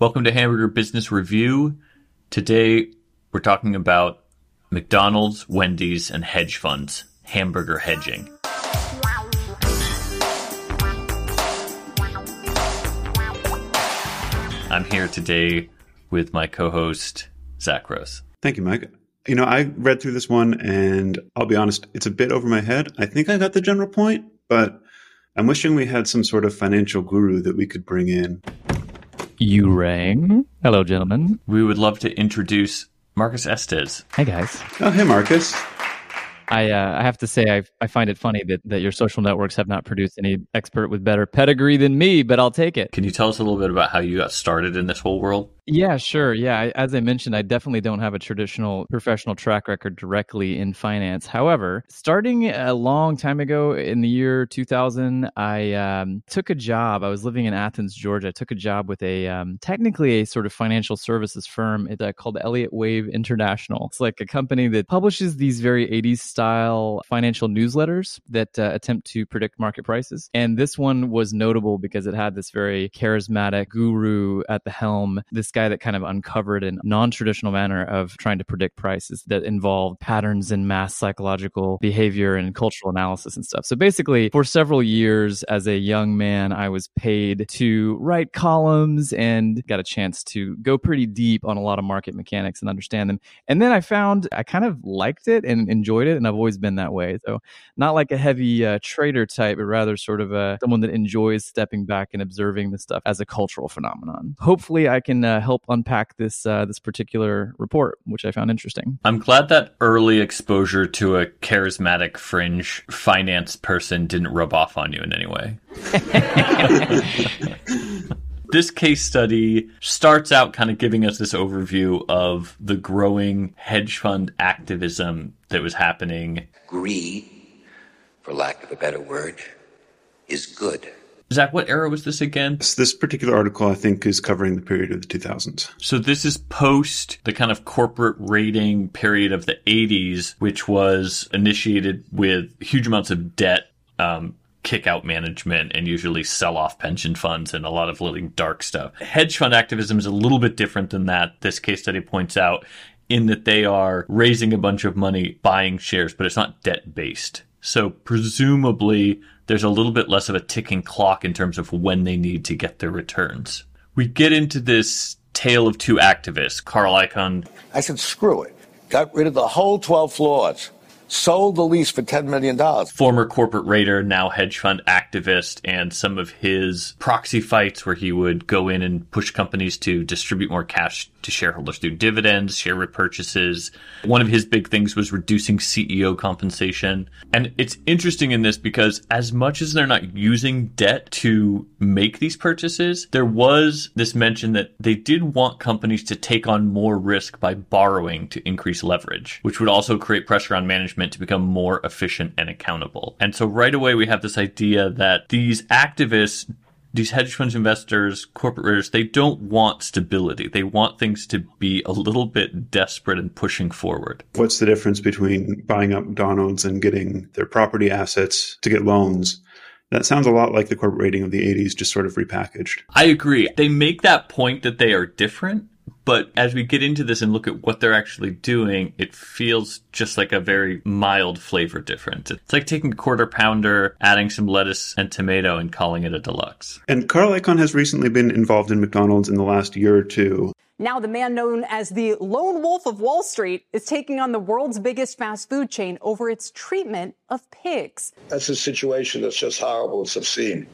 Welcome to Hamburger Business Review. Today we're talking about McDonald's, Wendy's, and hedge funds, hamburger hedging. I'm here today with my co host, Zach Rose. Thank you, Mike. You know, I read through this one and I'll be honest, it's a bit over my head. I think I got the general point, but I'm wishing we had some sort of financial guru that we could bring in you rang. Hello, gentlemen. We would love to introduce Marcus Estes. Hey, guys. Oh, hey, Marcus. I uh, I have to say I I find it funny that, that your social networks have not produced any expert with better pedigree than me, but I'll take it. Can you tell us a little bit about how you got started in this whole world? Yeah, sure. Yeah, as I mentioned, I definitely don't have a traditional professional track record directly in finance. However, starting a long time ago in the year 2000, I um, took a job. I was living in Athens, Georgia. I took a job with a um, technically a sort of financial services firm uh, called Elliott Wave International. It's like a company that publishes these very 80s style financial newsletters that uh, attempt to predict market prices. And this one was notable because it had this very charismatic guru at the helm. This guy guy that kind of uncovered a non-traditional manner of trying to predict prices that involved patterns in mass psychological behavior and cultural analysis and stuff. So basically, for several years as a young man, I was paid to write columns and got a chance to go pretty deep on a lot of market mechanics and understand them. And then I found I kind of liked it and enjoyed it, and I've always been that way. So not like a heavy uh, trader type, but rather sort of a someone that enjoys stepping back and observing the stuff as a cultural phenomenon. Hopefully, I can uh, help unpack this uh, this particular report, which I found interesting. I'm glad that early exposure to a charismatic fringe finance person didn't rub off on you in any way. this case study starts out kind of giving us this overview of the growing hedge fund activism that was happening. Greed, for lack of a better word, is good. Zach, what era was this again? This particular article, I think, is covering the period of the 2000s. So this is post the kind of corporate raiding period of the 80s, which was initiated with huge amounts of debt, um, kick out management, and usually sell off pension funds and a lot of really dark stuff. Hedge fund activism is a little bit different than that. This case study points out in that they are raising a bunch of money buying shares, but it's not debt based. So presumably there's a little bit less of a ticking clock in terms of when they need to get their returns. We get into this tale of two activists, Carl Icahn. I said, screw it. Got rid of the whole 12 floors sold the lease for $10 million. Former corporate raider, now hedge fund activist, and some of his proxy fights where he would go in and push companies to distribute more cash to shareholders through dividends, share repurchases. One of his big things was reducing CEO compensation. And it's interesting in this because as much as they're not using debt to make these purchases, there was this mention that they did want companies to take on more risk by borrowing to increase leverage, which would also create pressure on management management to become more efficient and accountable. And so right away we have this idea that these activists these hedge funds investors, corporate raiders, they don't want stability. They want things to be a little bit desperate and pushing forward. What's the difference between buying up McDonald's and getting their property assets to get loans? That sounds a lot like the corporate raiding of the 80s, just sort of repackaged. I agree. They make that point that they are different, but as we get into this and look at what they're actually doing, it feels just like a very mild flavor difference. It's like taking a quarter pounder, adding some lettuce and tomato, and calling it a deluxe. And Carl Icahn has recently been involved in McDonald's in the last year or two. Now, the man known as the lone wolf of Wall Street is taking on the world's biggest fast food chain over its treatment of pigs. That's a situation that's just horrible. It's obscene.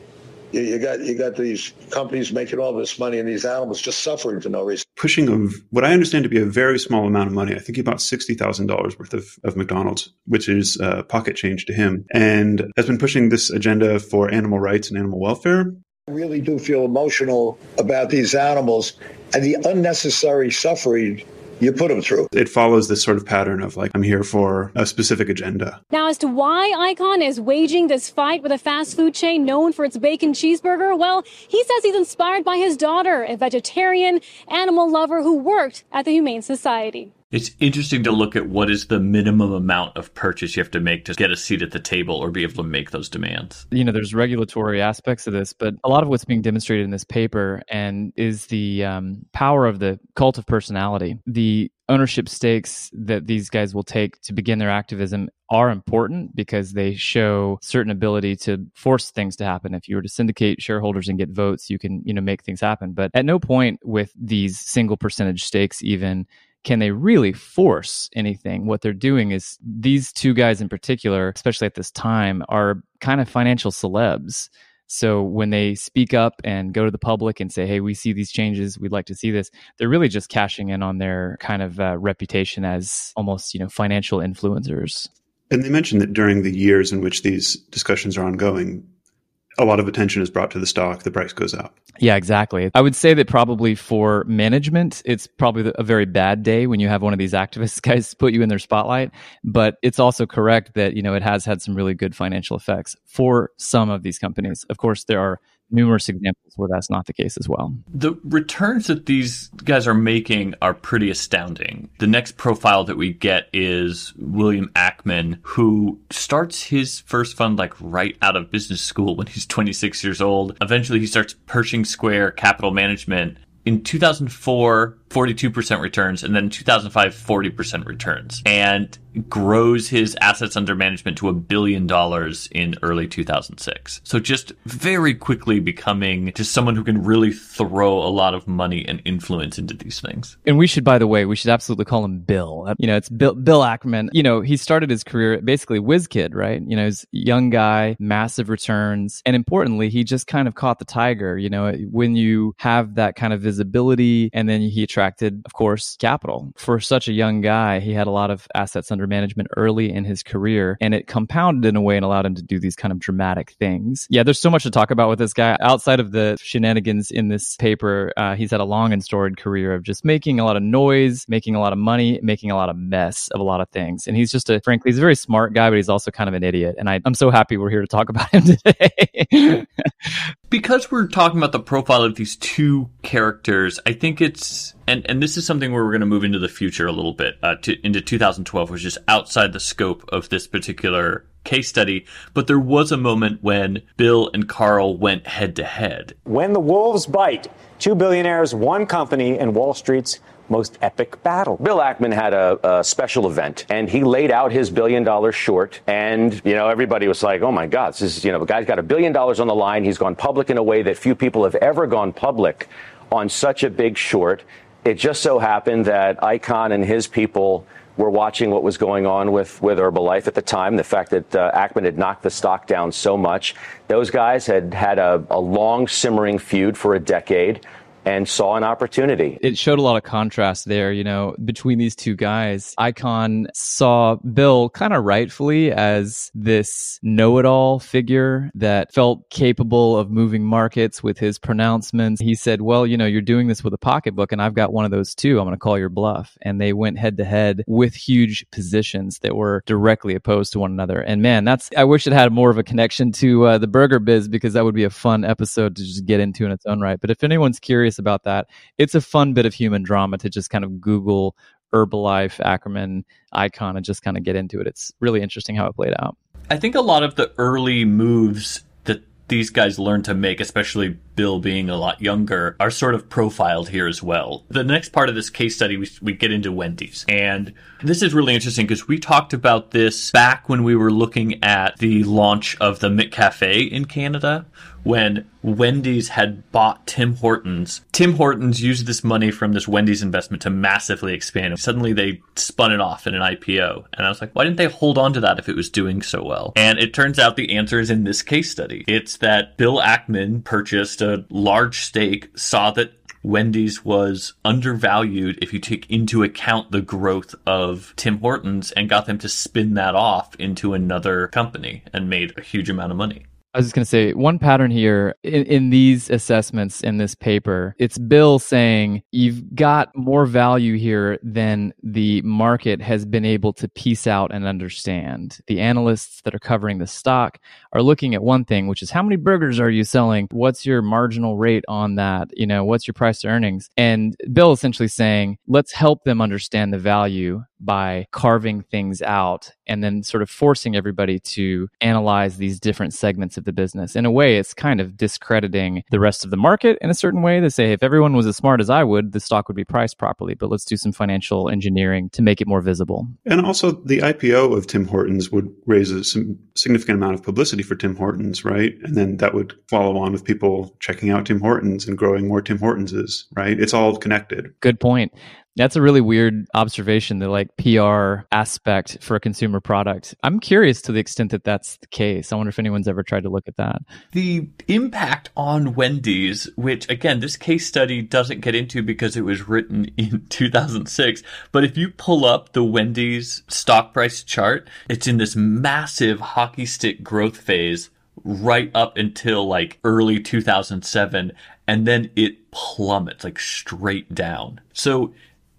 You, you, got you got these companies making all this money and these animals just suffering for no reason. Pushing of what I understand to be a very small amount of money. I think about sixty thousand dollars worth of, of McDonald's, which is uh, pocket change to him, and has been pushing this agenda for animal rights and animal welfare. I really do feel emotional about these animals and the unnecessary suffering you put them through. It follows this sort of pattern of like, I'm here for a specific agenda. Now, as to why Icahn is waging this fight with a fast food chain known for its bacon cheeseburger, well, he says he's inspired by his daughter, a vegetarian animal lover who worked at the Humane Society. It's interesting to look at what is the minimum amount of purchase you have to make to get a seat at the table or be able to make those demands. You know, there's regulatory aspects of this, but a lot of what's being demonstrated in this paper and is the um, power of the cult of personality. The ownership stakes that these guys will take to begin their activism are important because they show certain ability to force things to happen. If you were to syndicate shareholders and get votes, you can, you know, make things happen. But at no point with these single percentage stakes even can they really force anything? What they're doing is these two guys in particular, especially at this time, are kind of financial celebs. So when they speak up and go to the public and say, "Hey, we see these changes. We'd like to see this," they're really just cashing in on their kind of uh, reputation as almost, you know, financial influencers. And they mentioned that during the years in which these discussions are ongoing, a lot of attention is brought to the stock, the price goes up. Yeah, exactly. I would say that probably for management, it's probably a very bad day when you have one of these activist guys put you in their spotlight. But it's also correct that, you know, it has had some really good financial effects for some of these companies. Of course, there are numerous examples where that's not the case as well. The returns that these guys are making are pretty astounding. The next profile that we get is William Ackman, who starts his first fund like right out of business school when he's 26 years old. Eventually, he starts Pershing Square Capital Management. In 2004, 42% returns, and then in 2005, 40% returns, and grows his assets under management to a billion dollars in early 2006. So just very quickly becoming just someone who can really throw a lot of money and influence into these things. And we should, by the way, we should absolutely call him Bill. Uh, you know, it's Bill, Bill Ackman. You know, he started his career basically whiz kid, right? You know, he's young guy, massive returns. And importantly, he just kind of caught the tiger. You know, when you have that kind of visibility and then he attracted, of course, capital. For such a young guy, he had a lot of assets under management early in his career, and it compounded in a way and allowed him to do these kind of dramatic things. Yeah, there's so much to talk about with this guy. Outside of the shenanigans in this paper, uh, he's had a long and storied career of just making a lot of noise, making a lot of money, making a lot of mess of a lot of things. And he's just a, frankly, he's a very smart guy, but he's also kind of an idiot. And I, I'm so happy we're here to talk about him today. Because we're talking about the profile of these two characters, I think it's and and this is something where we're going to move into the future a little bit uh, to, into 2012, which is outside the scope of this particular case study. But there was a moment when Bill and Carl went head to head. When the wolves bite, two billionaires, one company, and Wall Street's most epic battle. Bill Ackman had a, a, special event and he laid out his billion dollars short. And, you know, everybody was like, oh my God, this is, you know, the guy's got a billion dollars on the line. He's gone public in a way that few people have ever gone public on such a big short. It just so happened that Icahn and his people were watching what was going on with, with Herbalife at the time. The fact that uh, Ackman had knocked the stock down so much. Those guys had had a, a long simmering feud for a decade and saw an opportunity. It showed a lot of contrast there, you know, between these two guys. Icahn saw Bill kind of rightfully as this know it all figure that felt capable of moving markets with his pronouncements. He said, Well, you know, you're doing this with a pocketbook, and I've got one of those too. I'm going to call your bluff. And they went head to head with huge positions that were directly opposed to one another. And man, that's, I wish it had more of a connection to uh, the burger biz because that would be a fun episode to just get into in its own right. But if anyone's curious, curious about that. It's a fun bit of human drama to just kind of Google Herbalife, Ackerman, Icahn and just kind of get into it. It's really interesting how it played out. I think a lot of the early moves that these guys learned to make, especially Bill being a lot younger, are sort of profiled here as well. The next part of this case study, we, we get into Wendy's. And this is really interesting because we talked about this back when we were looking at the launch of the McCafe in Canada, when Wendy's had bought Tim Hortons. Tim Hortons used this money from this Wendy's investment to massively expand. Suddenly they spun it off in an IPO. And I was like, why didn't they hold on to that if it was doing so well? And it turns out the answer is in this case study. It's that Bill Ackman purchased a large stake, saw that Wendy's was undervalued if you take into account the growth of Tim Hortons and got them to spin that off into another company and made a huge amount of money. I was just going to say one pattern here in, in, these assessments in this paper. It's Bill saying you've got more value here than the market has been able to piece out and understand. The analysts that are covering the stock are looking at one thing, which is how many burgers are you selling? What's your marginal rate on that? You know, what's your price to earnings? And Bill essentially saying, let's help them understand the value by carving things out and then sort of forcing everybody to analyze these different segments of the business. In a way, it's kind of discrediting the rest of the market in a certain way. They say, if everyone was as smart as I would, the stock would be priced properly, but let's do some financial engineering to make it more visible. And also, the IPO of Tim Hortons would raise a significant amount of publicity for Tim Hortons, right? And then that would follow on with people checking out Tim Hortons and growing more Tim Hortonses, right? It's all connected. Good point. That's a really weird observation, the like PR aspect for a consumer product. I'm curious to the extent that that's the case. I wonder if anyone's ever tried to look at that. The impact on Wendy's, which again, this case study doesn't get into because it was written in 2006. But if you pull up the Wendy's stock price chart, it's in this massive hockey stick growth phase right up until like early 2007 and then it plummets like straight down. So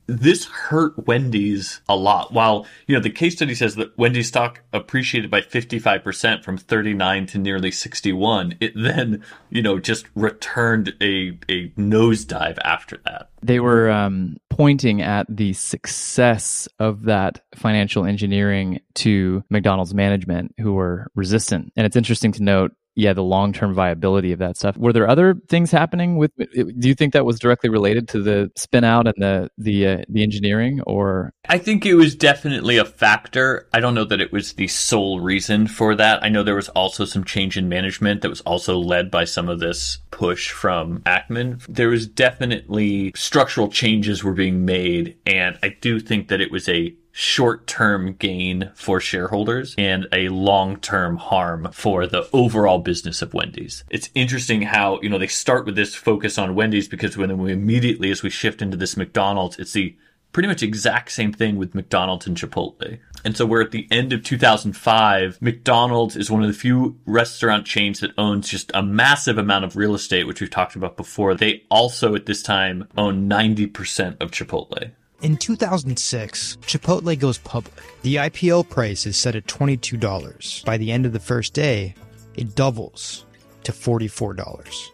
this hurt Wendy's a lot. While, you know, the case study says that Wendy's stock appreciated by 55% from 39 to nearly 61, it then, you know, just returned a, a nosedive after that. They were um, pointing at the success of that financial engineering to McDonald's management who were resistant. And it's interesting to note yeah, the long term viability of that stuff. Were there other things happening with? Do you think that was directly related to the spin out and the the uh, the engineering, or? I think it was definitely a factor. I don't know that it was the sole reason for that. I know there was also some change in management that was also led by some of this push from Ackman. There was definitely structural changes were being made, and I do think that it was a short term gain for shareholders and a long term harm for the overall business of Wendy's. It's interesting how, you know, they start with this focus on Wendy's because when we immediately, as we shift into this McDonald's, it's the pretty much exact same thing with McDonald's and Chipotle. And so we're at the end of 2005. McDonald's is one of the few restaurant chains that owns just a massive amount of real estate, which we've talked about before. They also at this time own 90% of Chipotle. In 2006, Chipotle goes public. The IPO price is set at $22. By the end of the first day, it doubles to $44.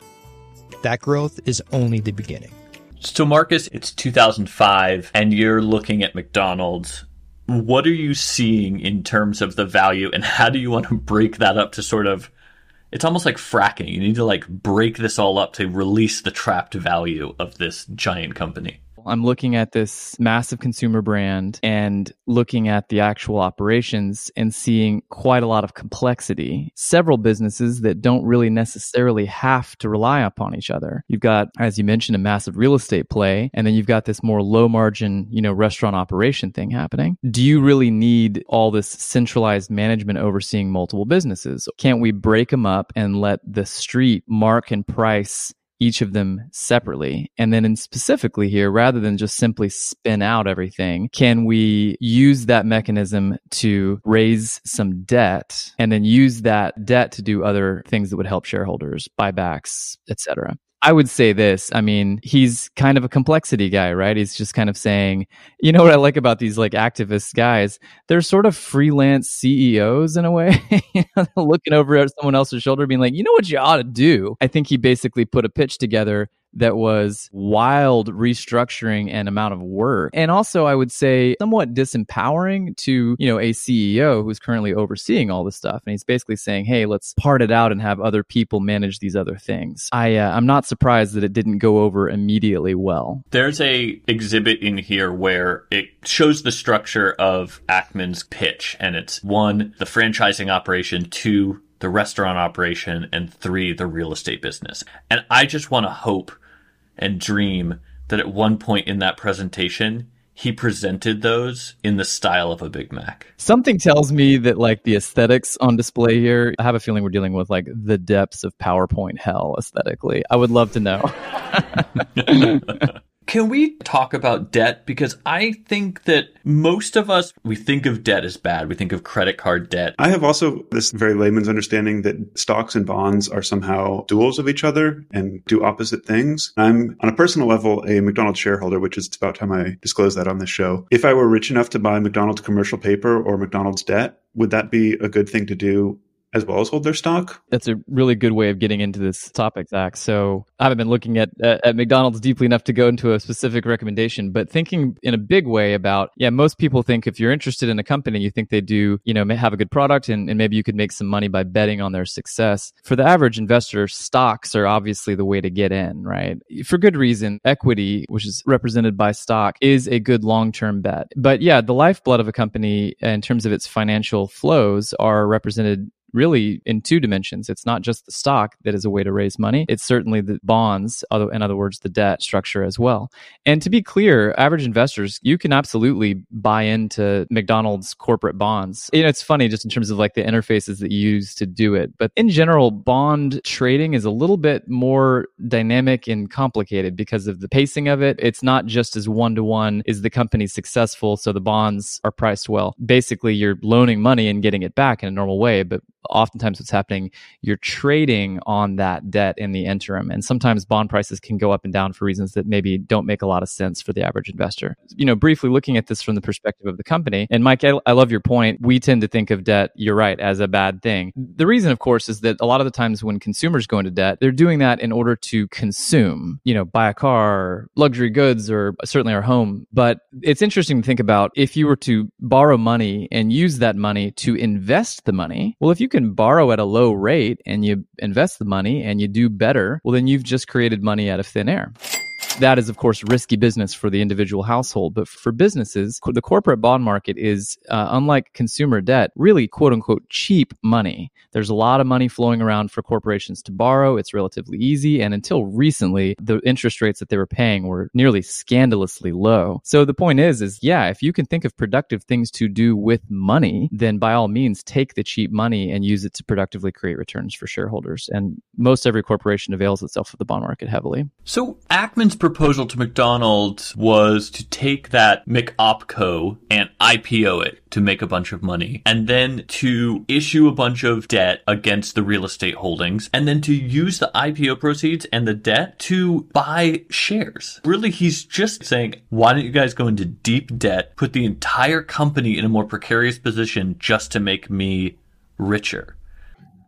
That growth is only the beginning. So, Marcus, it's 2005, and you're looking at McDonald's. What are you seeing in terms of the value, and how do you want to break that up to sort of it's almost like fracking. You need to like break this all up to release the trapped value of this giant company. I'm looking at this massive consumer brand and looking at the actual operations and seeing quite a lot of complexity. Several businesses that don't really necessarily have to rely upon each other. You've got, as you mentioned, a massive real estate play, and then you've got this more low margin, you know, restaurant operation thing happening. Do you really need all this centralized management overseeing multiple businesses? Can't we break them up and let the street mark and price each of them separately. And then in specifically here, rather than just simply spin out everything, can we use that mechanism to raise some debt and then use that debt to do other things that would help shareholders, buybacks, etc. I would say this. I mean, he's kind of a complexity guy, right? He's just kind of saying, you know what I like about these like activist guys? They're sort of freelance CEOs in a way, looking over at someone else's shoulder, being like, you know what you ought to do? I think he basically put a pitch together that was wild restructuring and amount of work. And also, I would say somewhat disempowering to, you know, a CEO who's currently overseeing all this stuff. And he's basically saying, hey, let's part it out and have other people manage these other things. I, uh, I'm not surprised that it didn't go over immediately well. There's a exhibit in here where it shows the structure of Ackman's pitch. And it's one, the franchising operation, two, the restaurant operation, and three, the real estate business. And I just want to hope and dream that at one point in that presentation, he presented those in the style of a Big Mac. Something tells me that like the aesthetics on display here, I have a feeling we're dealing with like the depths of PowerPoint hell aesthetically. I would love to know. Can we talk about debt? Because I think that most of us, we think of debt as bad. We think of credit card debt. I have also this very layman's understanding that stocks and bonds are somehow duals of each other and do opposite things. I'm on a personal level a McDonald's shareholder, which is about time I disclose that on this show. If I were rich enough to buy McDonald's commercial paper or McDonald's debt, would that be a good thing to do as well as hold their stock. That's a really good way of getting into this topic, Zach. So I haven't been looking at, at, at McDonald's deeply enough to go into a specific recommendation, but thinking in a big way about, yeah, most people think if you're interested in a company, you think they do, you know, have a good product and, and maybe you could make some money by betting on their success. For the average investor, stocks are obviously the way to get in, right? For good reason. Equity, which is represented by stock, is a good long-term bet. But yeah, the lifeblood of a company in terms of its financial flows are represented really in two dimensions. It's not just the stock that is a way to raise money. It's certainly the bonds, in other words, the debt structure as well. And to be clear, average investors, you can absolutely buy into McDonald's corporate bonds. You know, it's funny just in terms of like the interfaces that you use to do it. But in general, bond trading is a little bit more dynamic and complicated because of the pacing of it. It's not just as one to one is the company successful, so the bonds are priced well. Basically, you're loaning money and getting it back in a normal way, but oftentimes what's happening, you're trading on that debt in the interim. And sometimes bond prices can go up and down for reasons that maybe don't make a lot of sense for the average investor. You know, briefly looking at this from the perspective of the company, and Mike, I, I love your point. We tend to think of debt, you're right, as a bad thing. The reason, of course, is that a lot of the times when consumers go into debt, they're doing that in order to consume, you know, buy a car, luxury goods, or certainly our home. But it's interesting to think about if you were to borrow money and use that money to invest the money. Well, if you can borrow at a low rate and you invest the money and you do better, well, then you've just created money out of thin air. That is, of course, risky business for the individual household. But for businesses, the corporate bond market is, uh, unlike consumer debt, really quote unquote cheap money. There's a lot of money flowing around for corporations to borrow. It's relatively easy. And until recently, the interest rates that they were paying were nearly scandalously low. So the point is, is yeah, if you can think of productive things to do with money, then by all means, take the cheap money and use it to productively create returns for shareholders. And most every corporation avails itself of the bond market heavily. So Ackman's proposal to McDonald's was to take that McOpCo and IPO it to make a bunch of money, and then to issue a bunch of debt against the real estate holdings, and then to use the IPO proceeds and the debt to buy shares. Really, he's just saying, why don't you guys go into deep debt, put the entire company in a more precarious position just to make me richer?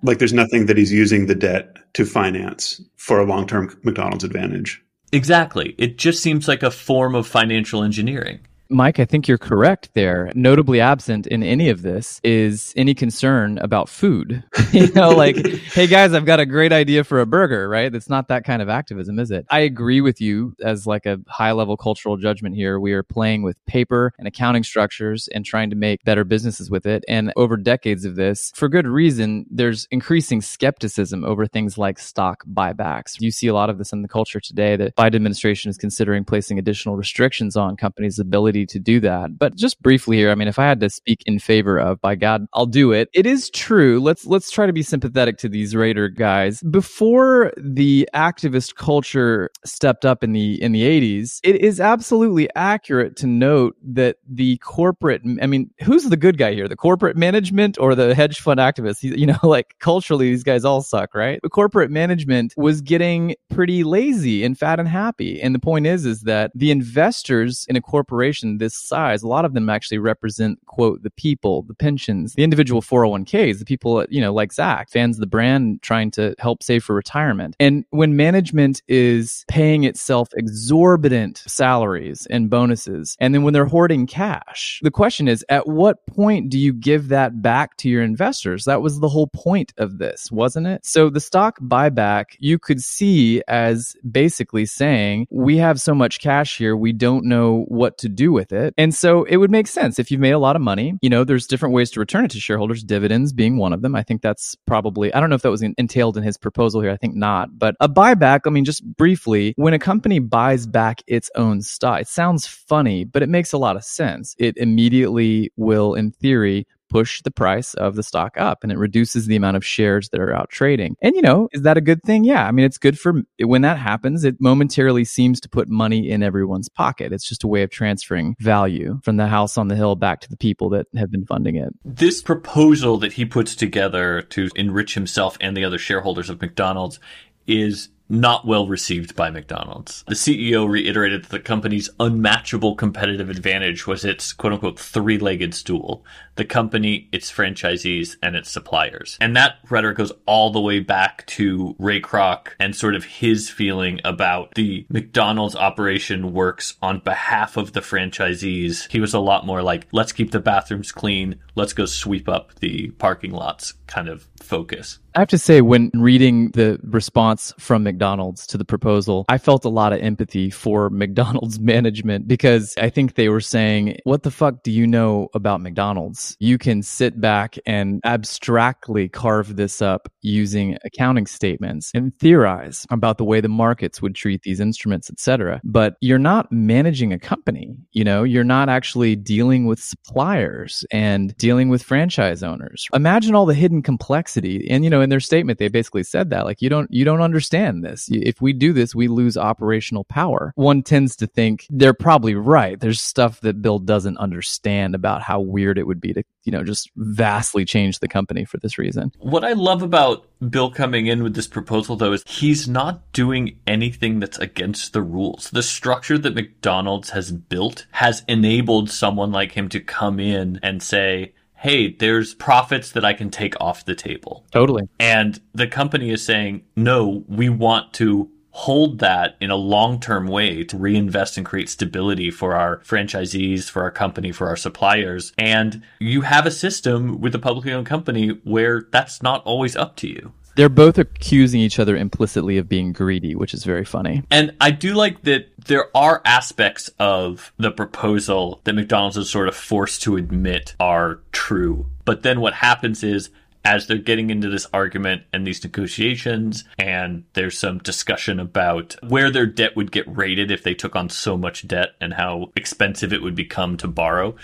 Like there's nothing that he's using the debt to finance for a long term McDonald's advantage. Exactly. It just seems like a form of financial engineering. Mike, I think you're correct there. Notably absent in any of this is any concern about food. you know, like, hey guys, I've got a great idea for a burger, right? That's not that kind of activism, is it? I agree with you as like a high level cultural judgment here. We are playing with paper and accounting structures and trying to make better businesses with it. And over decades of this, for good reason, there's increasing skepticism over things like stock buybacks. You see a lot of this in the culture today that the Biden administration is considering placing additional restrictions on companies' ability ability to do that. But just briefly here, I mean, if I had to speak in favor of, by God, I'll do it. It is true. Let's let's try to be sympathetic to these Raider guys. Before the activist culture stepped up in the in the 80s, it is absolutely accurate to note that the corporate I mean, who's the good guy here? The corporate management or the hedge fund activists? You know, like culturally these guys all suck, right? The corporate management was getting pretty lazy and fat and happy. And the point is is that the investors in a corporation organization this size, a lot of them actually represent, quote, the people, the pensions, the individual 401ks, the people, you know, like Zach, fans of the brand trying to help save for retirement. And when management is paying itself exorbitant salaries and bonuses, and then when they're hoarding cash, the question is, at what point do you give that back to your investors? That was the whole point of this, wasn't it? So the stock buyback you could see as basically saying, we have so much cash here, we don't know what to do with it. And so it would make sense if you've made a lot of money, you know, there's different ways to return it to shareholders, dividends being one of them. I think that's probably, I don't know if that was entailed in his proposal here. I think not. But a buyback, I mean, just briefly, when a company buys back its own stock, it sounds funny, but it makes a lot of sense. It immediately will, in theory, push the price of the stock up and it reduces the amount of shares that are out trading. And, you know, is that a good thing? Yeah. I mean, it's good for when that happens, it momentarily seems to put money in everyone's pocket. It's just a way of transferring value from the house on the hill back to the people that have been funding it. This proposal that he puts together to enrich himself and the other shareholders of McDonald's is not well received by McDonald's. The CEO reiterated that the company's unmatchable competitive advantage was its quote unquote three legged stool the company, its franchisees, and its suppliers. And that rhetoric goes all the way back to Ray Kroc and sort of his feeling about the McDonald's operation works on behalf of the franchisees. He was a lot more like, let's keep the bathrooms clean, let's go sweep up the parking lots kind of focus. I have to say, when reading the response from McDonald's to the proposal, I felt a lot of empathy for McDonald's management because I think they were saying, What the fuck do you know about McDonald's? You can sit back and abstractly carve this up using accounting statements and theorize about the way the markets would treat these instruments, etc. But you're not managing a company. You know, you're not actually dealing with suppliers and dealing with franchise owners. Imagine all the hidden complexity. And, you know, in their statement they basically said that like you don't you don't understand this. If we do this we lose operational power. One tends to think they're probably right. There's stuff that bill doesn't understand about how weird it would be to you know just vastly change the company for this reason. What i love about bill coming in with this proposal though is he's not doing anything that's against the rules. The structure that mcdonald's has built has enabled someone like him to come in and say hey, there's profits that I can take off the table. Totally. And the company is saying, no, we want to hold that in a long term way to reinvest and create stability for our franchisees, for our company, for our suppliers. And you have a system with a publicly owned company where that's not always up to you. They're both accusing each other implicitly of being greedy, which is very funny. And I do like that there are aspects of the proposal that McDonald's is sort of forced to admit are true. But then what happens is as they're getting into this argument and these negotiations, and there's some discussion about where their debt would get rated if they took on so much debt and how expensive it would become to borrow.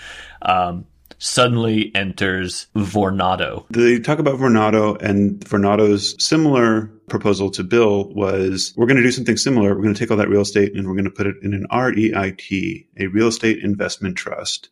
Um, suddenly enters Vornado. They talk about Vornado, and Vornado's similar proposal to Bill was we're going to do something similar. We're going to take all that real estate and we're going to put it in an REIT, a real estate investment trust.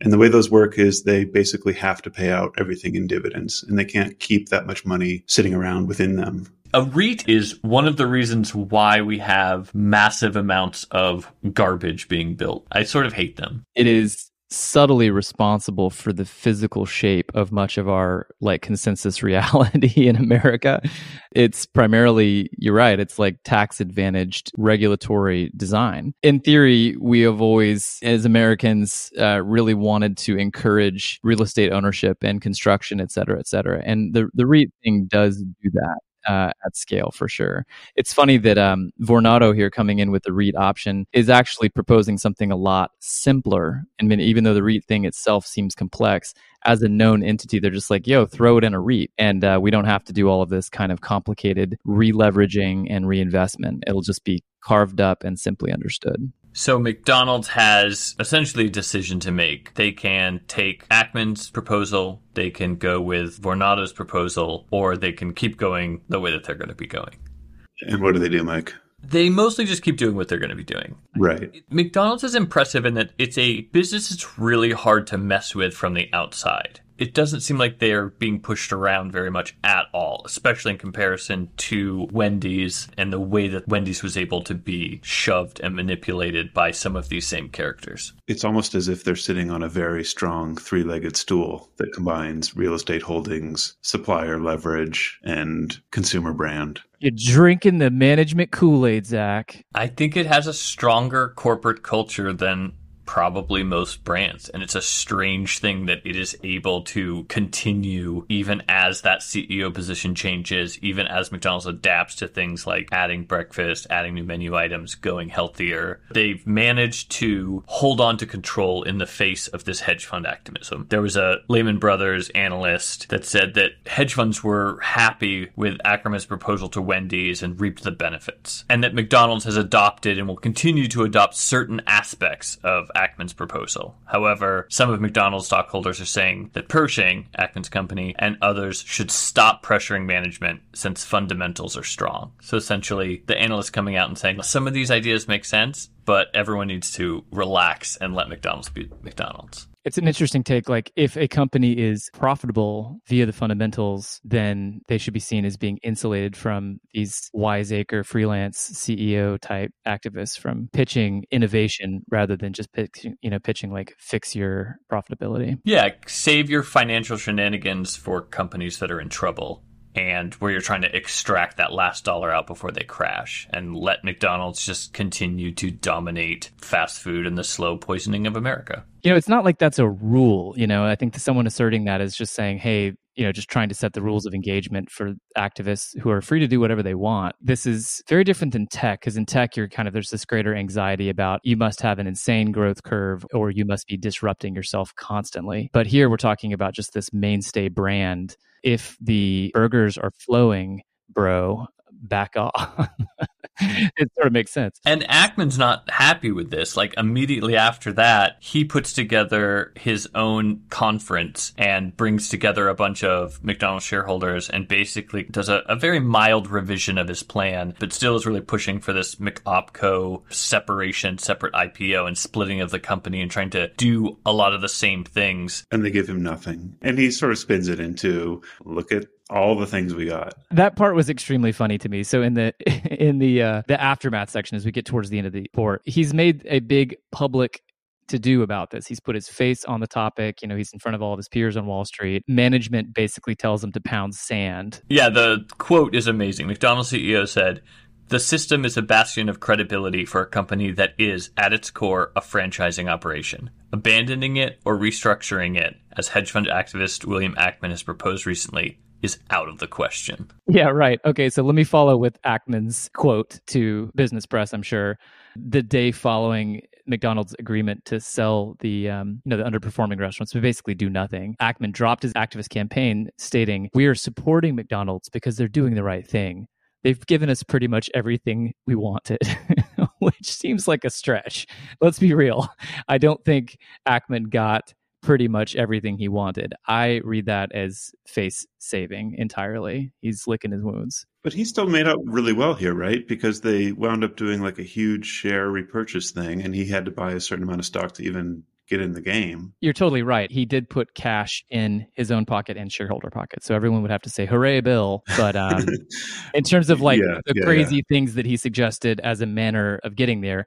And the way those work is they basically have to pay out everything in dividends and they can't keep that much money sitting around within them. A REIT is one of the reasons why we have massive amounts of garbage being built. I sort of hate them. It is subtly responsible for the physical shape of much of our like consensus reality in America. It's primarily, you're right, it's like tax advantaged regulatory design. In theory, we have always, as Americans, uh, really wanted to encourage real estate ownership and construction, et cetera, et cetera. And the, the REIT thing does do that uh, at scale for sure. It's funny that um, Vornado here coming in with the REIT option is actually proposing something a lot simpler. I mean, even though the REIT thing itself seems complex, as a known entity, they're just like, yo, throw it in a REIT. And uh, we don't have to do all of this kind of complicated re-leveraging and reinvestment. It'll just be carved up and simply understood. So McDonald's has essentially a decision to make. They can take Ackman's proposal, they can go with Vornado's proposal, or they can keep going the way that they're going to be going. And what do they do, Mike? They mostly just keep doing what they're going to be doing. Right. McDonald's is impressive in that it's a business that's really hard to mess with from the outside it doesn't seem like they're being pushed around very much at all, especially in comparison to Wendy's and the way that Wendy's was able to be shoved and manipulated by some of these same characters. It's almost as if they're sitting on a very strong three legged stool that combines real estate holdings, supplier leverage, and consumer brand. You're drinking the management Kool Aid, Zach. I think it has a stronger corporate culture than probably most brands. And it's a strange thing that it is able to continue even as that CEO position changes, even as McDonald's adapts to things like adding breakfast, adding new menu items, going healthier. They've managed to hold on to control in the face of this hedge fund activism. There was a Lehman Brothers analyst that said that hedge funds were happy with Ackerman's proposal to Wendy's and reaped the benefits, and that McDonald's has adopted and will continue to adopt certain aspects of Ackman's proposal. However, some of McDonald's stockholders are saying that Pershing, Ackman's company, and others should stop pressuring management since fundamentals are strong. So essentially, the analysts coming out and saying some of these ideas make sense, but everyone needs to relax and let McDonald's be McDonald's. It's an interesting take. Like, if a company is profitable via the fundamentals, then they should be seen as being insulated from these wiseacre freelance CEO type activists from pitching innovation rather than just pitching, you know, pitching like fix your profitability. Yeah, save your financial shenanigans for companies that are in trouble and where you're trying to extract that last dollar out before they crash and let McDonald's just continue to dominate fast food and the slow poisoning of America. You know, it's not like that's a rule. You know, I think someone asserting that is just saying, hey, you know, just trying to set the rules of engagement for activists who are free to do whatever they want. This is very different than tech because in tech, you're kind of, there's this greater anxiety about you must have an insane growth curve or you must be disrupting yourself constantly. But here we're talking about just this mainstay brand if the burgers are flowing, bro, back off. it sort of makes sense. And Ackman's not happy with this. Like immediately after that, he puts together his own conference and brings together a bunch of McDonald's shareholders and basically does a, a very mild revision of his plan, but still is really pushing for this McOpCo separation, separate IPO and splitting of the company and trying to do a lot of the same things. And they give him nothing. And he sort of spins it into look at all the things we got. That part was extremely funny to me. So in the in the uh, the aftermath section, as we get towards the end of the report, he's made a big public to do about this. He's put his face on the topic. You know, he's in front of all of his peers on Wall Street. Management basically tells him to pound sand. Yeah, the quote is amazing. McDonald's CEO said, the system is a bastion of credibility for a company that is, at its core, a franchising operation. Abandoning it or restructuring it, as hedge fund activist William Ackman has proposed recently, is out of the question. Yeah, right. Okay, so let me follow with Ackman's quote to Business Press, I'm sure. The day following McDonald's agreement to sell the um, you know the underperforming restaurants, to basically do nothing. Ackman dropped his activist campaign, stating, "We are supporting McDonald's because they're doing the right thing. They've given us pretty much everything we wanted." Which seems like a stretch. Let's be real. I don't think Ackman got pretty much everything he wanted. I read that as face saving entirely. He's licking his wounds. But he still made out really well here, right? Because they wound up doing like a huge share repurchase thing, and he had to buy a certain amount of stock to even get in the game. You're totally right. He did put cash in his own pocket and shareholder pocket. So everyone would have to say, hooray, Bill. But um, in terms of like yeah, the yeah, crazy yeah. things that he suggested as a manner of getting there,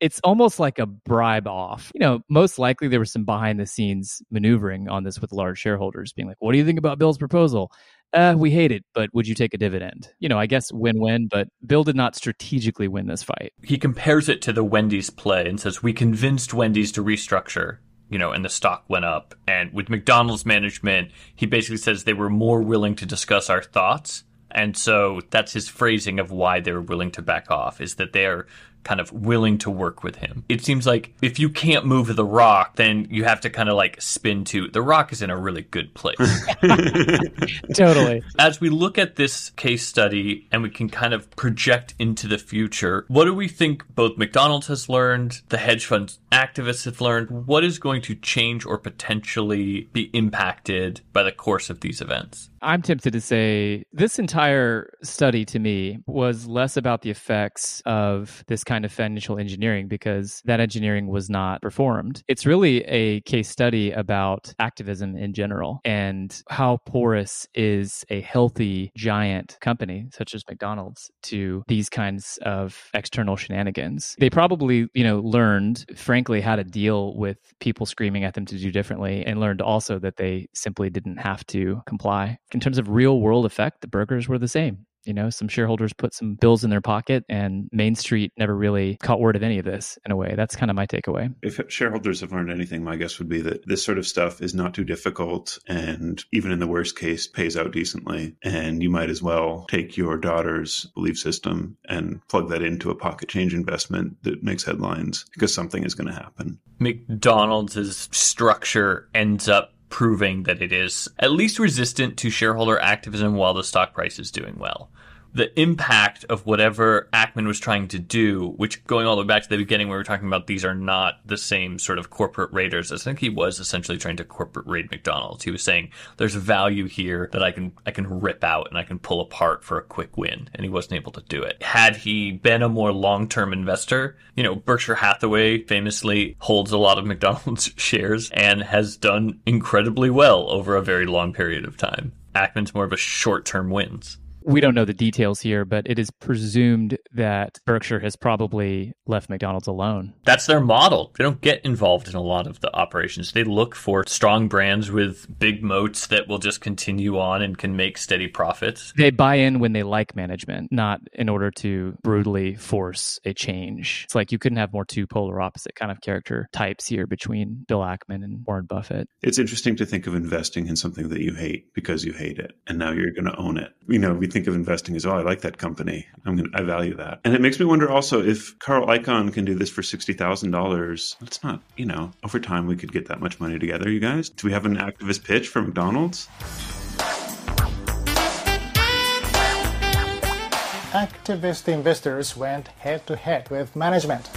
it's almost like a bribe off. You know, most likely there was some behind the scenes maneuvering on this with large shareholders being like, what do you think about Bill's proposal? Uh, we hate it, but would you take a dividend? You know, I guess win win, but Bill did not strategically win this fight. He compares it to the Wendy's play and says, We convinced Wendy's to restructure, you know, and the stock went up. And with McDonald's management, he basically says they were more willing to discuss our thoughts. And so that's his phrasing of why they were willing to back off is that they are kind of willing to work with him. It seems like if you can't move the rock, then you have to kind of like spin to the rock is in a really good place. totally. As we look at this case study and we can kind of project into the future, what do we think both McDonald's has learned, the hedge fund activists have learned? What is going to change or potentially be impacted by the course of these events? I'm tempted to say this entire study to me was less about the effects of this kind of financial engineering because that engineering was not performed. It's really a case study about activism in general and how porous is a healthy giant company such as McDonald's to these kinds of external shenanigans. They probably, you know, learned frankly how to deal with people screaming at them to do differently and learned also that they simply didn't have to comply in terms of real world effect, the burgers were the same. You know, some shareholders put some bills in their pocket, and Main Street never really caught word of any of this in a way. That's kind of my takeaway. If shareholders have learned anything, my guess would be that this sort of stuff is not too difficult and even in the worst case pays out decently. And you might as well take your daughter's belief system and plug that into a pocket change investment that makes headlines because something is going to happen. McDonald's structure ends up proving that it is at least resistant to shareholder activism while the stock price is doing well. The impact of whatever Ackman was trying to do, which going all the way back to the beginning, we were talking about these are not the same sort of corporate raiders. I think he was essentially trying to corporate raid McDonald's. He was saying there's value here that I can I can rip out and I can pull apart for a quick win, and he wasn't able to do it. Had he been a more long term investor, you know, Berkshire Hathaway famously holds a lot of McDonald's shares and has done incredibly well over a very long period of time. Ackman's more of a short term wins we don't know the details here, but it is presumed that Berkshire has probably left McDonald's alone. That's their model. They don't get involved in a lot of the operations. They look for strong brands with big moats that will just continue on and can make steady profits. They buy in when they like management, not in order to brutally force a change. It's like you couldn't have more two polar opposite kind of character types here between Bill Ackman and Warren Buffett. It's interesting to think of investing in something that you hate because you hate it, and now you're going to own it. You know, we think of investing as, oh, I like that company. I'm gonna, I value that. And it makes me wonder also if Carl Icahn can do this for $60,000, that's not, you know, over time we could get that much money together, you guys. Do we have an activist pitch for McDonald's? Activist investors went head to head with management.